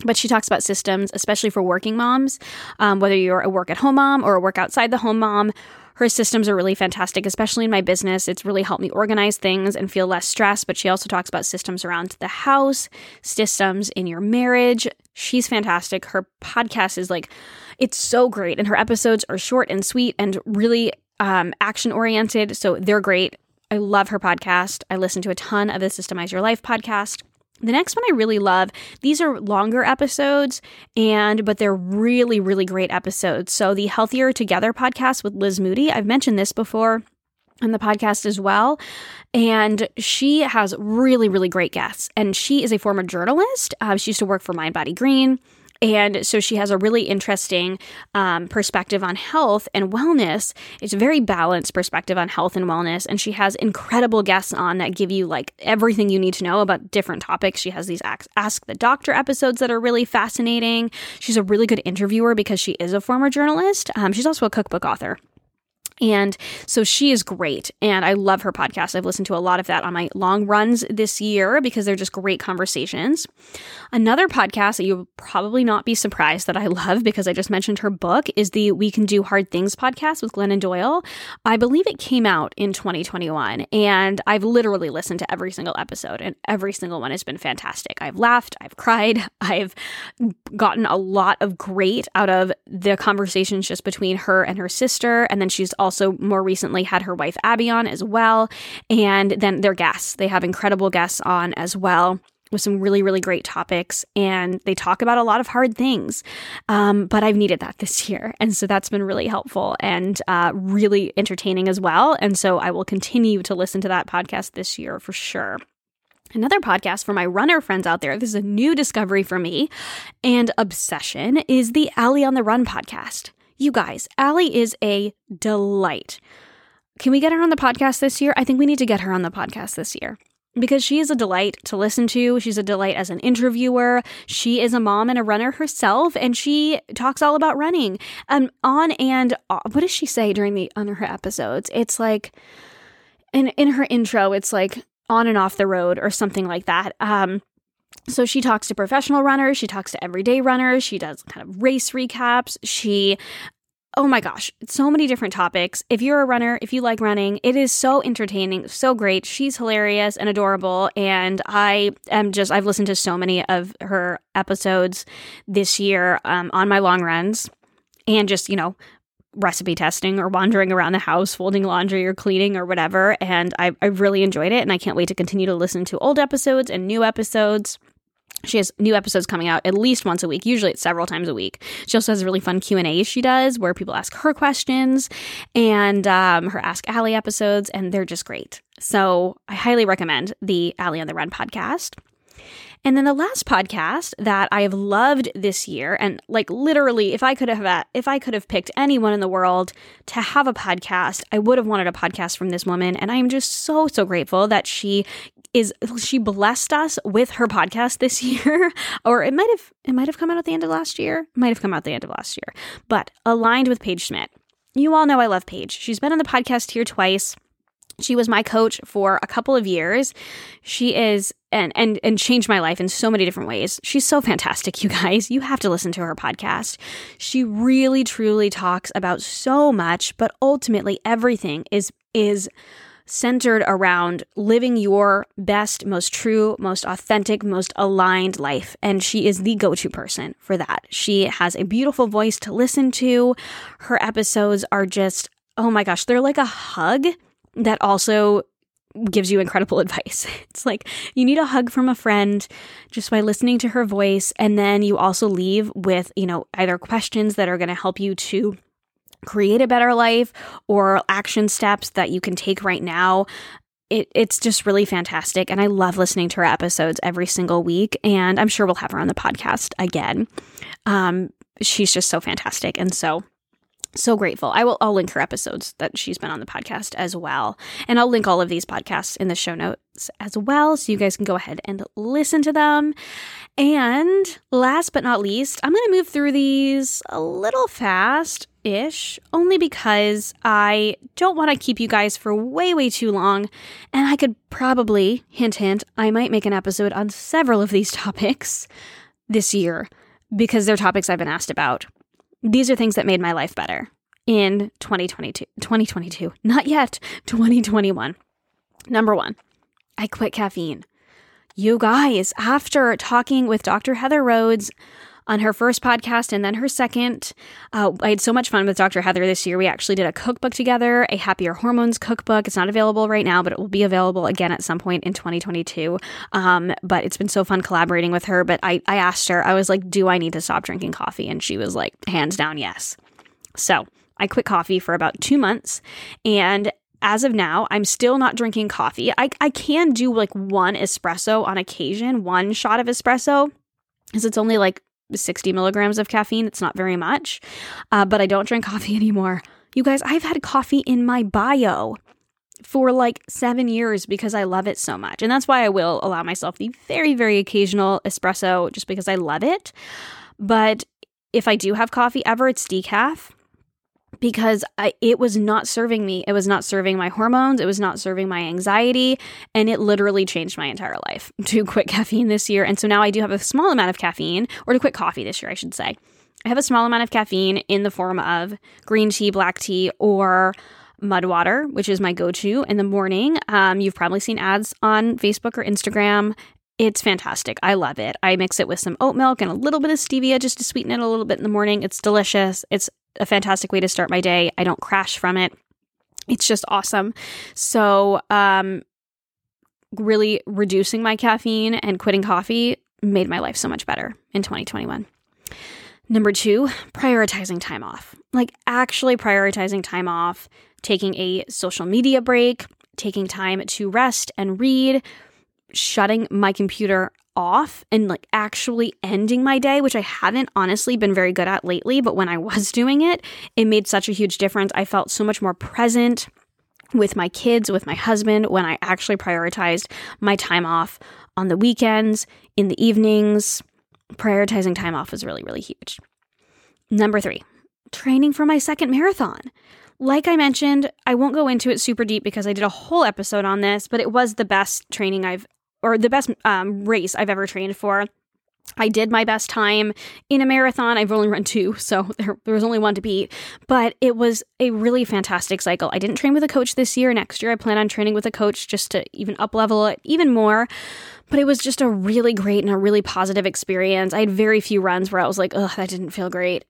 But she talks about systems, especially for working moms, um, whether you're a work at home mom or a work outside the home mom her systems are really fantastic, especially in my business. It's really helped me organize things and feel less stressed. But she also talks about systems around the house, systems in your marriage. She's fantastic. Her podcast is like, it's so great. And her episodes are short and sweet and really um, action oriented. So they're great. I love her podcast. I listen to a ton of the Systemize Your Life podcast. The next one I really love. These are longer episodes and but they're really really great episodes. So the Healthier Together podcast with Liz Moody, I've mentioned this before on the podcast as well. And she has really, really great guests. And she is a former journalist. Uh, she used to work for Mind Body Green. And so she has a really interesting um, perspective on health and wellness. It's a very balanced perspective on health and wellness. And she has incredible guests on that give you like everything you need to know about different topics. She has these Ask the Doctor episodes that are really fascinating. She's a really good interviewer because she is a former journalist. Um, she's also a cookbook author. And so she is great. And I love her podcast. I've listened to a lot of that on my long runs this year because they're just great conversations. Another podcast that you'll probably not be surprised that I [laughs] love because I just mentioned her book is the We Can Do Hard Things podcast with Glennon Doyle. I believe it came out in 2021. And I've literally listened to every single episode, and every single one has been fantastic. I've laughed, I've cried, [laughs] I've gotten a lot of great out of the conversations just between her and her sister. And then she's also also more recently had her wife Abby on as well. And then their guests. They have incredible guests on as well with some really, really great topics. And they talk about a lot of hard things. Um, but I've needed that this year. And so that's been really helpful and uh, really entertaining as well. And so I will continue to listen to that podcast this year for sure. Another podcast for my runner friends out there, this is a new discovery for me and obsession, is the Ali on the Run podcast. You guys, Ali is a delight. Can we get her on the podcast this year? I think we need to get her on the podcast this year because she is a delight to listen to. She's a delight as an interviewer. She is a mom and a runner herself, and she talks all about running. Um, on and off. what does she say during the on her episodes? It's like in in her intro, it's like on and off the road or something like that. Um, so she talks to professional runners, she talks to everyday runners, she does kind of race recaps. She oh my gosh, so many different topics. If you're a runner, if you like running, it is so entertaining, so great. She's hilarious and adorable. And I am just, I've listened to so many of her episodes this year um, on my long runs and just, you know, recipe testing or wandering around the house, folding laundry or cleaning or whatever. And I, I really enjoyed it. And I can't wait to continue to listen to old episodes and new episodes. She has new episodes coming out at least once a week. Usually it's several times a week. She also has a really fun Q and A's she does where people ask her questions and um, her Ask ali episodes, and they're just great. So I highly recommend the ali on the Run podcast. And then the last podcast that I have loved this year, and like literally, if I could have if I could have picked anyone in the world to have a podcast, I would have wanted a podcast from this woman. And I am just so so grateful that she is she blessed us with her podcast this [laughs] year. Or it might have it might have come out at the end of last year. Might have come out the end of last year. But aligned with paige schmidt. You all know i love paige. She's been on the podcast here twice. She was my coach for a couple of years. She is and and and changed my life in so many different ways. She's so fantastic [laughs] you guys. You have to listen to her podcast. She really truly talks about so much but ultimately everything is is centered around living your best, most true, most authentic, most aligned life. And she is the go to person for that. She has a beautiful voice to listen to. Her episodes are just, oh my gosh, they're like a hug that also gives you incredible [laughs] advice. It's like you need a hug from a friend just by listening to her voice. And then you also leave with, you know, either questions that are going to help you to create a better life or action steps that you can take right now. It, it's just really fantastic. And I love listening to her episodes every single week. And I'm sure we'll have her on the podcast again. Um, she's just so fantastic. And so so grateful. I will I'll link her episodes that she's been on the podcast as well. And I'll link all of these podcasts in the show notes as well so you guys can go ahead and listen to them. And last but not least, I'm going to move through these a little fast ish, only because I don't want to keep you guys for way, way too long. And I could probably, hint, hint, I might make an episode on several of these [laughs] topics this year because they're topics I've been asked about. These are things that made my life better in 2022. 2022, not yet, 2021. Number one, I quit caffeine. You guys, after talking with Dr. Heather Rhodes, on her first podcast and then her second. Uh, I had so much fun with Dr. Heather this year. We actually did a cookbook together, a Happier Hormones cookbook. It's not available right now, but it will be available again at some point in 2022. Um, but it's been so fun collaborating with her. But I, I asked her, I was like, do I need to stop drinking coffee? And she was like, hands down, yes. So I quit coffee for about two months. And as of now, I'm still not drinking coffee. I, I can do like one espresso on occasion, one shot of espresso, because it's only like 60 milligrams of caffeine. It's not very much, uh, but I don't drink coffee [laughs] anymore. You guys, I've had coffee in my bio for like seven years because I love it so much. And that's why I will allow myself the very, very occasional espresso just because I love it. But if I do have coffee ever, it's decaf because I, it was not serving me. It was not serving my hormones. It was not serving my anxiety. And it literally changed my entire life [laughs] to quit caffeine this year. And so now I do have a small amount of caffeine, or to quit coffee this year, I should say. I have a small amount of caffeine in the form of green tea, black tea, or mud water, which is my go to in the morning. Um, you've probably seen ads on Facebook or Instagram. It's fantastic. I love it. I mix it with some oat milk and a little bit of stevia just to sweeten it a little bit in the morning. It's delicious. It's a fantastic way to start my day. I don't crash from it. It's just awesome. So, um, really reducing my caffeine and quitting coffee made my life so much better in 2021. Number two, prioritizing time off. Like actually prioritizing time off, taking a social media break, taking time to rest and read, shutting my computer off and like actually ending my day, which I haven't honestly been very good at lately. But when I [laughs] was doing it, it made such a huge difference. I felt so much more present with my kids, with my husband, when I actually prioritized my time off on the weekends, in the evenings. Prioritizing time off was really, really huge. Number three, training for my second marathon. Like I mentioned, I won't go into it super deep because I did a whole episode on this, but it was the best training I've or the best um, race I've ever trained for. I did my best time in a marathon. I've only run two, [laughs] so there, there, was only one to beat. But it was a really fantastic cycle. I didn't train with a coach this year. Next year, I plan on training with a coach just to even up level it even more. But it was just a really great and a really positive experience. I had very few runs where I was like, ugh, that didn't feel great.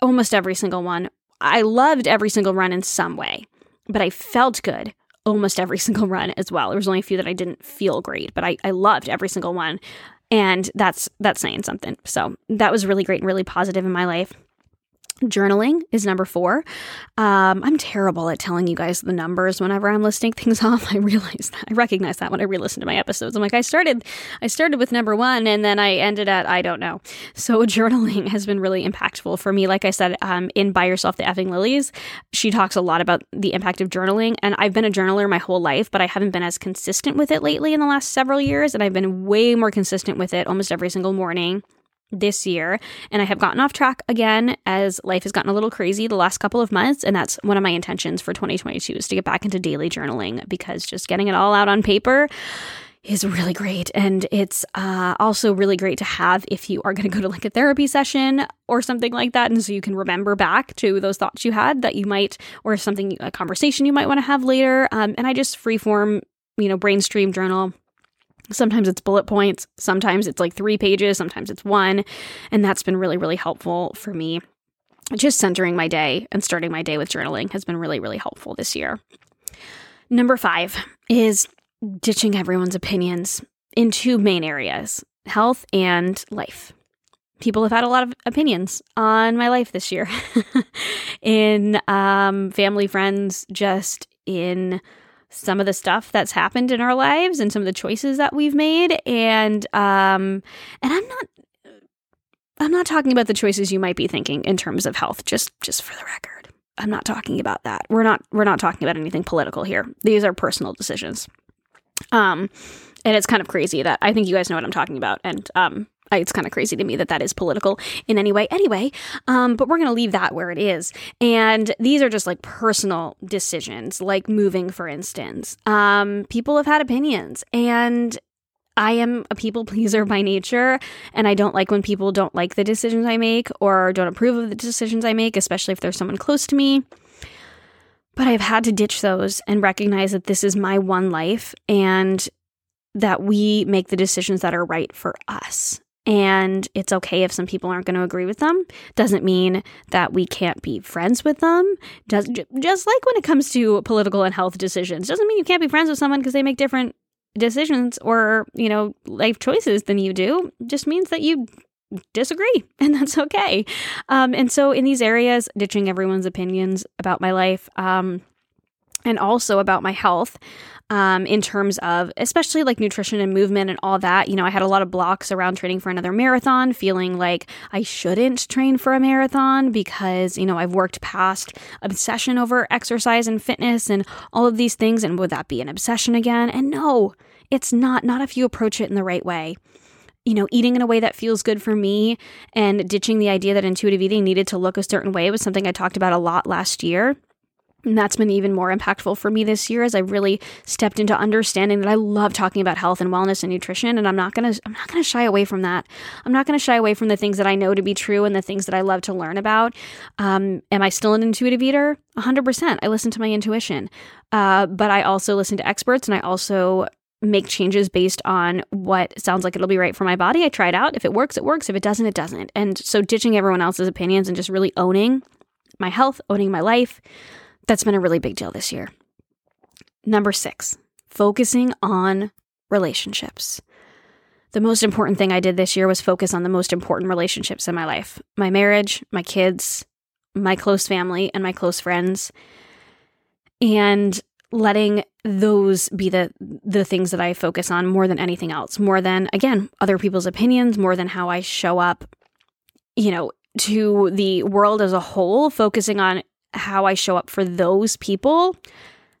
Almost every single one. I loved every single run in some way, but I felt good almost every [laughs] single run as well. There was only a few that I didn't feel great, but I, I loved every single one. And that's that's saying something. So that was really great and really positive in my life. Journaling is number four. Um, I'm terrible at telling you guys the numbers whenever I'm listing things [laughs] off. I realize that. I recognize that when I re-listen to my episodes. I'm like, I started, I started with number one, and then I ended at I don't know. So [laughs] journaling has been really impactful for me. Like I said, um, in Buy Yourself the Effing Lilies, she talks a lot about the impact of journaling, and I've been a journaler my whole life, but I haven't been as consistent with it lately in the last several years, and I've been way more consistent with it almost every single morning this year and I have gotten off track again as life has gotten a little crazy the last couple of months and that's one of my intentions for 2022 is to get back into daily journaling because just getting it all out on paper is really great and it's uh, also really great to have if you are going to go to like a therapy session or something like that and so you can remember back to those thoughts you had that you might or something a conversation you might want to have later um, and i just freeform you know brainstream journal Sometimes it's bullet points, sometimes it's like three pages, sometimes it's one. And that's been really, really helpful for me. Just centering my day and starting my day with journaling has been really, really helpful this year. Number five is ditching everyone's opinions in two main areas health and life. People have had a lot of opinions on my life this year [laughs] in um, family, friends, just in some of the stuff that's happened in our lives and some of the choices that we've made and um and I'm not I'm not talking about the choices you might be thinking in terms of health just just for the record. I'm not talking about that. We're not we're not talking about anything political here. These are personal decisions. Um and it's kind of crazy that I think you guys know what I'm talking about and um it's kind of crazy to me that that is political in any way. Anyway um, but we're going to leave that where it is. And these are just like personal decisions like moving for instance. Um, people have had opinions and I am a people pleaser by nature, and I don't like when people don't like the decisions I make or don't approve of the decisions I make, especially if there's someone close to me. But I've had to ditch those and recognize that this is my one life and that we make the decisions that are right for us and it's okay if some people aren't going to agree with them. Doesn't mean that we can't be friends with them. Does, just like when it comes to political and health decisions doesn't mean you can't be friends with someone because they make different decisions or you know life choices than you do. Just means that you disagree [laughs] and that's okay. Um, and so in these areas ditching everyone's opinions about my life um, and also about my health um, in terms of especially like nutrition and movement and all that. You know, I had a lot of blocks around training for another marathon, feeling like I shouldn't train for a marathon because, you know, I've worked past obsession over exercise and fitness and all of these things. And would that be an obsession again? And no, it's not, not if you approach it in the right way you know, eating in a way that feels good for me and ditching the idea that intuitive eating needed to look a certain way was something I talked about a lot last year. And that's been even more impactful for me this year as I really stepped into understanding that I love talking about health and wellness and nutrition and I'm not going to I'm not going to shy away from that. I'm not going to shy away from the things that I know to be true and the things that I love to learn about. Um, am I still an intuitive eater? 100%. I listen to my intuition. Uh, but I also listen to experts and I also make changes based on what sounds like it'll be right for my body. I try it out. If it works, it works. If it doesn't, it doesn't. And so ditching everyone else's opinions and just really owning my health, owning my life, that's been a really big deal this year. Number six, focusing on relationships. The most important thing I did this year was focus on the most important relationships in my life my marriage, my kids, my close family, and my close friends. And letting those be the the things that I focus on more than anything else, more than again, other people's opinions, more than how I show up, you know, to the world as a whole, focusing on how I show up for those people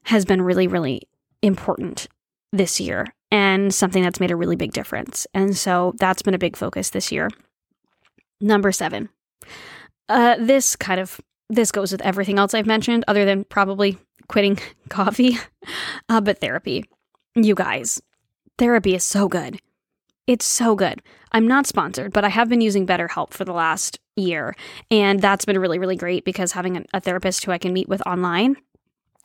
has been really, really important this year and something that's made a really big difference. And so that's been a big focus this year. Number seven. Uh, this kind of this goes with everything else I've mentioned, other than probably quitting [laughs] coffee, uh, but therapy. You guys, therapy is so good. It's so good. I'm not sponsored, but I have been using BetterHelp for the last year. And that's been really, really great because having a therapist who I can meet with online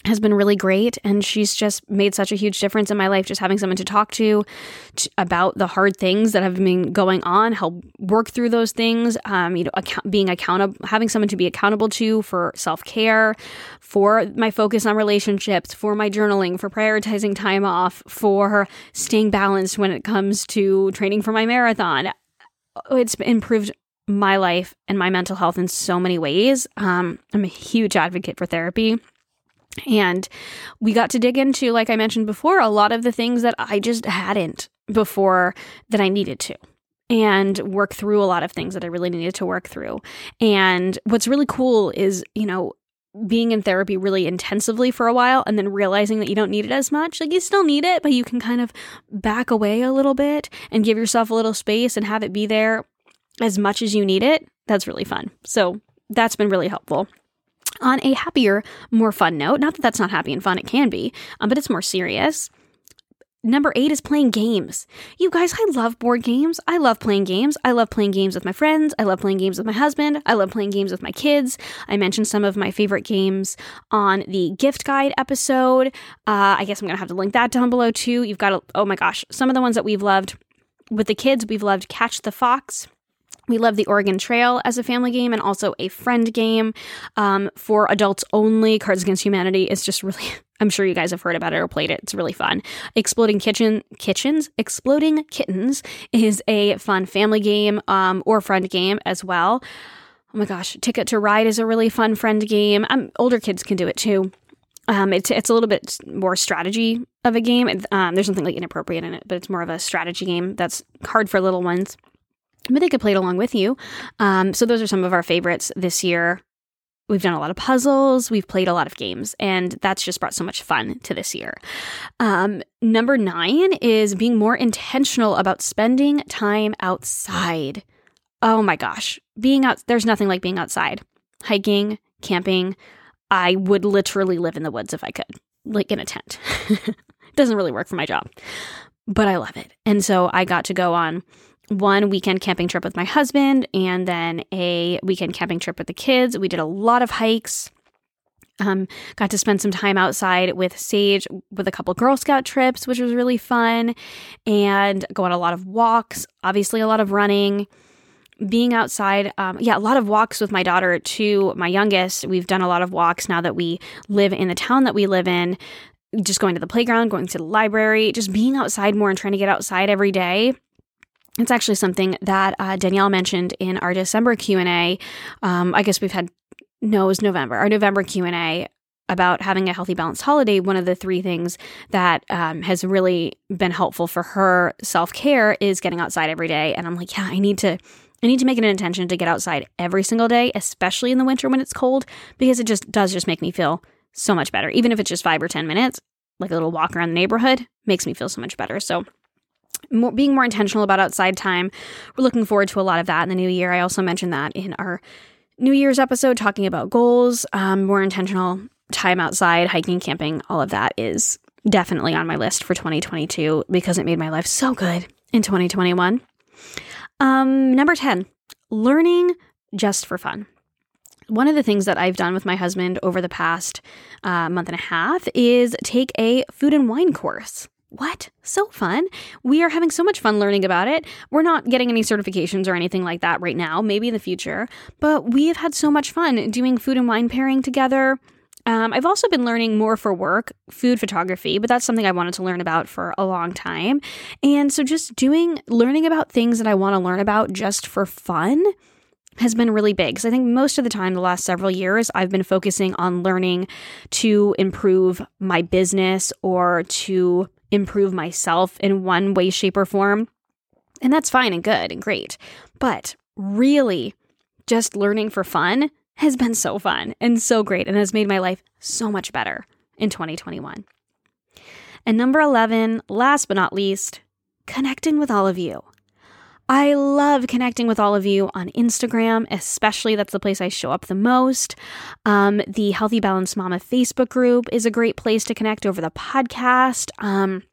has been really great and she's just made such a huge difference in my life just having someone to talk to, to about the hard things that have been going on help work through those things um, you know account- being accountable having someone to be accountable to for self-care for my focus on relationships for my journaling for prioritizing time off for staying balanced when it comes to training for my marathon. It's improved my life and my mental health in so many ways. Um, i'm a huge advocate for therapy and we got to dig into, like I mentioned before, a lot of the things that I just hadn't before that I needed to and work through a lot of things that I really needed to work through. And what's really cool is, you know, being in therapy really intensively for a while and then realizing that you don't need it as much. Like you still need it, but you can kind of back away a little bit and give yourself a little space and have it be there as much as you need it. That's really fun. So that's been really helpful on a happier, more fun note, not that that's not happy and fun, it can be, um, but it's more serious. Number eight is playing games. You guys, I love board games. I love playing games. I love playing games with my friends. I love playing games with my husband. I love playing games with my kids. I mentioned some of my favorite games on the gift guide episode. Uh, I guess I'm going to have to link that down below too. You've got, a, oh my gosh, some of the ones that we've loved with the kids, we've loved Catch the Fox. We love the Oregon Trail as a family game and also a friend game um, for adults only. Cards Against Humanity is just really, [laughs] I'm sure you guys have heard about it or played it. It's really fun. Exploding Kitchen Kitchens, Exploding Kittens is a fun family game um, or friend game as well. Oh my gosh, Ticket to Ride is a really fun friend game. Um, older kids can do it too. Um, it's it's a little bit more strategy of a game. Um, there's something like inappropriate in it, but it's more of a strategy game that's hard for little ones but they could play it along with you. Um, so those are some of our favorites this year. We've done a lot of puzzles, we've played a lot of games, and that's just brought so much fun to this year. Um, number nine is being more intentional about spending time outside. Oh my gosh, being out, there's nothing like being outside, hiking, camping. I would literally live in the woods if I could, like in a tent. [laughs] it doesn't really work for my job, but I love it. And so I got to go on one weekend camping trip with my husband and then a weekend camping trip with the kids. We did a lot of hikes. Um, got to spend some time outside with Sage with a couple Girl Scout trips, which was really fun, and go on a lot of walks, obviously, a lot of running. Being outside, um, yeah, a lot of walks with my daughter, too. My youngest, we've done a lot of walks now that we live in the town that we live in. Just going to the playground, going to the library, just being outside more and trying to get outside every day it's actually something that uh, Danielle mentioned in our December Q and A. Um, I guess we've had no, it was November. Our November Q and A about having a healthy, balanced holiday, one of the three things that um, has really been helpful for her self care is getting outside every day. And I'm like, yeah, I need to. I need to make it an intention to get outside every single day, especially in the winter when it's cold, because it just does just make me feel so much better. Even if it's just five or 10 minutes, like a little walk around the neighborhood, makes me feel so much better. So, more, being more intentional about outside time, we're looking forward to a lot of that in the new year. I also mentioned that in our New Year's episode talking about goals, um, more intentional time outside, hiking, camping, all of that is definitely on my list for 2022 because it made my life so good in 2021. Um, number 10, learning just for fun. One of the things that I've done with my husband over the past uh, month and a half is take a food and wine course. What? So fun. We are having so much fun learning about it. We're not getting any certifications or anything like that right now, maybe in the future, but we have had so much fun doing food and wine pairing together. Um, I've also been learning more for work, food photography, but that's something I wanted to learn about for a long time. And so just doing, learning about things that I want to learn about just for fun has been really big because I think most of the time, the last several years, I've been focusing on learning to improve my business or to improve myself in one way, shape, or form. And that's fine and good and great. But really, just learning for fun has been so fun and so great and has made my life so much better in 2021. And number 11, last but not least, connecting with all of you. I love connecting with all of you on Instagram, especially that's the place I show up the most. Um, the Healthy Balanced Mama Facebook group is a great place to connect over the podcast. Um,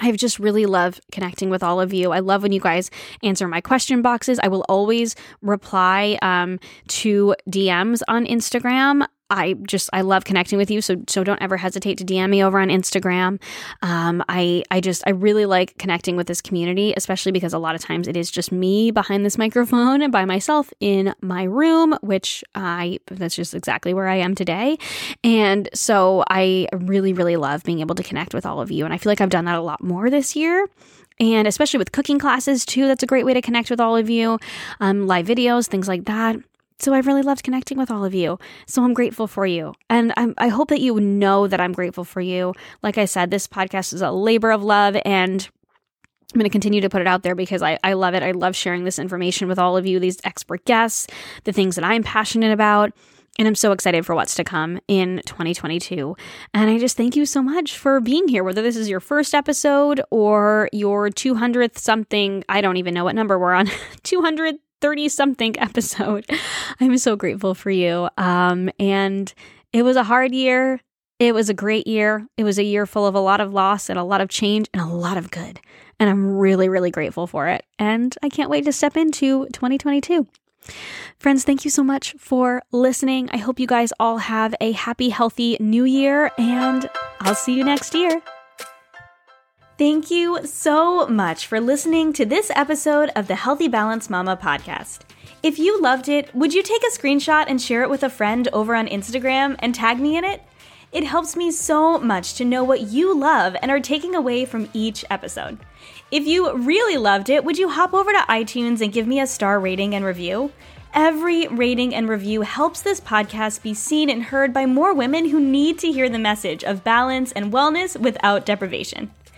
I've just really loved connecting with all of you. I love when you guys answer my question boxes. I will always reply um, to DMs on Instagram. I just I love connecting with you, so so don't ever hesitate to DM me over on Instagram. Um, I I just I really like connecting with this community, especially because a lot of times it is just me behind this microphone and by myself in my room, which I that's just exactly where I am today. And so I really really love being able to connect with all of you, and I feel like I've done that a lot more this year and especially with cooking classes too that's a great way to connect with all of you um, live videos things like that so I've really loved connecting with all of you. So I'm grateful for you. And I'm, I hope that you know that I'm grateful for you. Like I said, this podcast is a labor of love and I'm going to continue to put it out there because I, I love it. I love sharing this information with all of you, these expert guests, the things that I'm passionate about. And I'm so excited for what's to come in 2022. And I just thank you so much for being here, whether this is your first episode or your 200th something. I don't even know what number we're on. [laughs] 200 30 something [laughs] episode. I'm so grateful for you. Um, and it was a hard year. It was a great year. It was a year full of a lot of loss and a lot of change and a lot of good. And I'm really, really grateful for it. And I can't wait to step into 2022. Friends, thank you so much for listening. I hope you guys all have a happy, healthy new year, and I'll see you next year. Thank you so much for listening to this episode of the Healthy Balance Mama podcast. If you loved it, would you take a screenshot and share it with a friend over on Instagram and tag me in it? It helps me so much to know what you love and are taking away from each episode. If you really loved it, would you hop over to iTunes and give me a star rating and review? Every rating and review helps this podcast be seen and heard by more women who need to hear the message of balance and wellness without deprivation.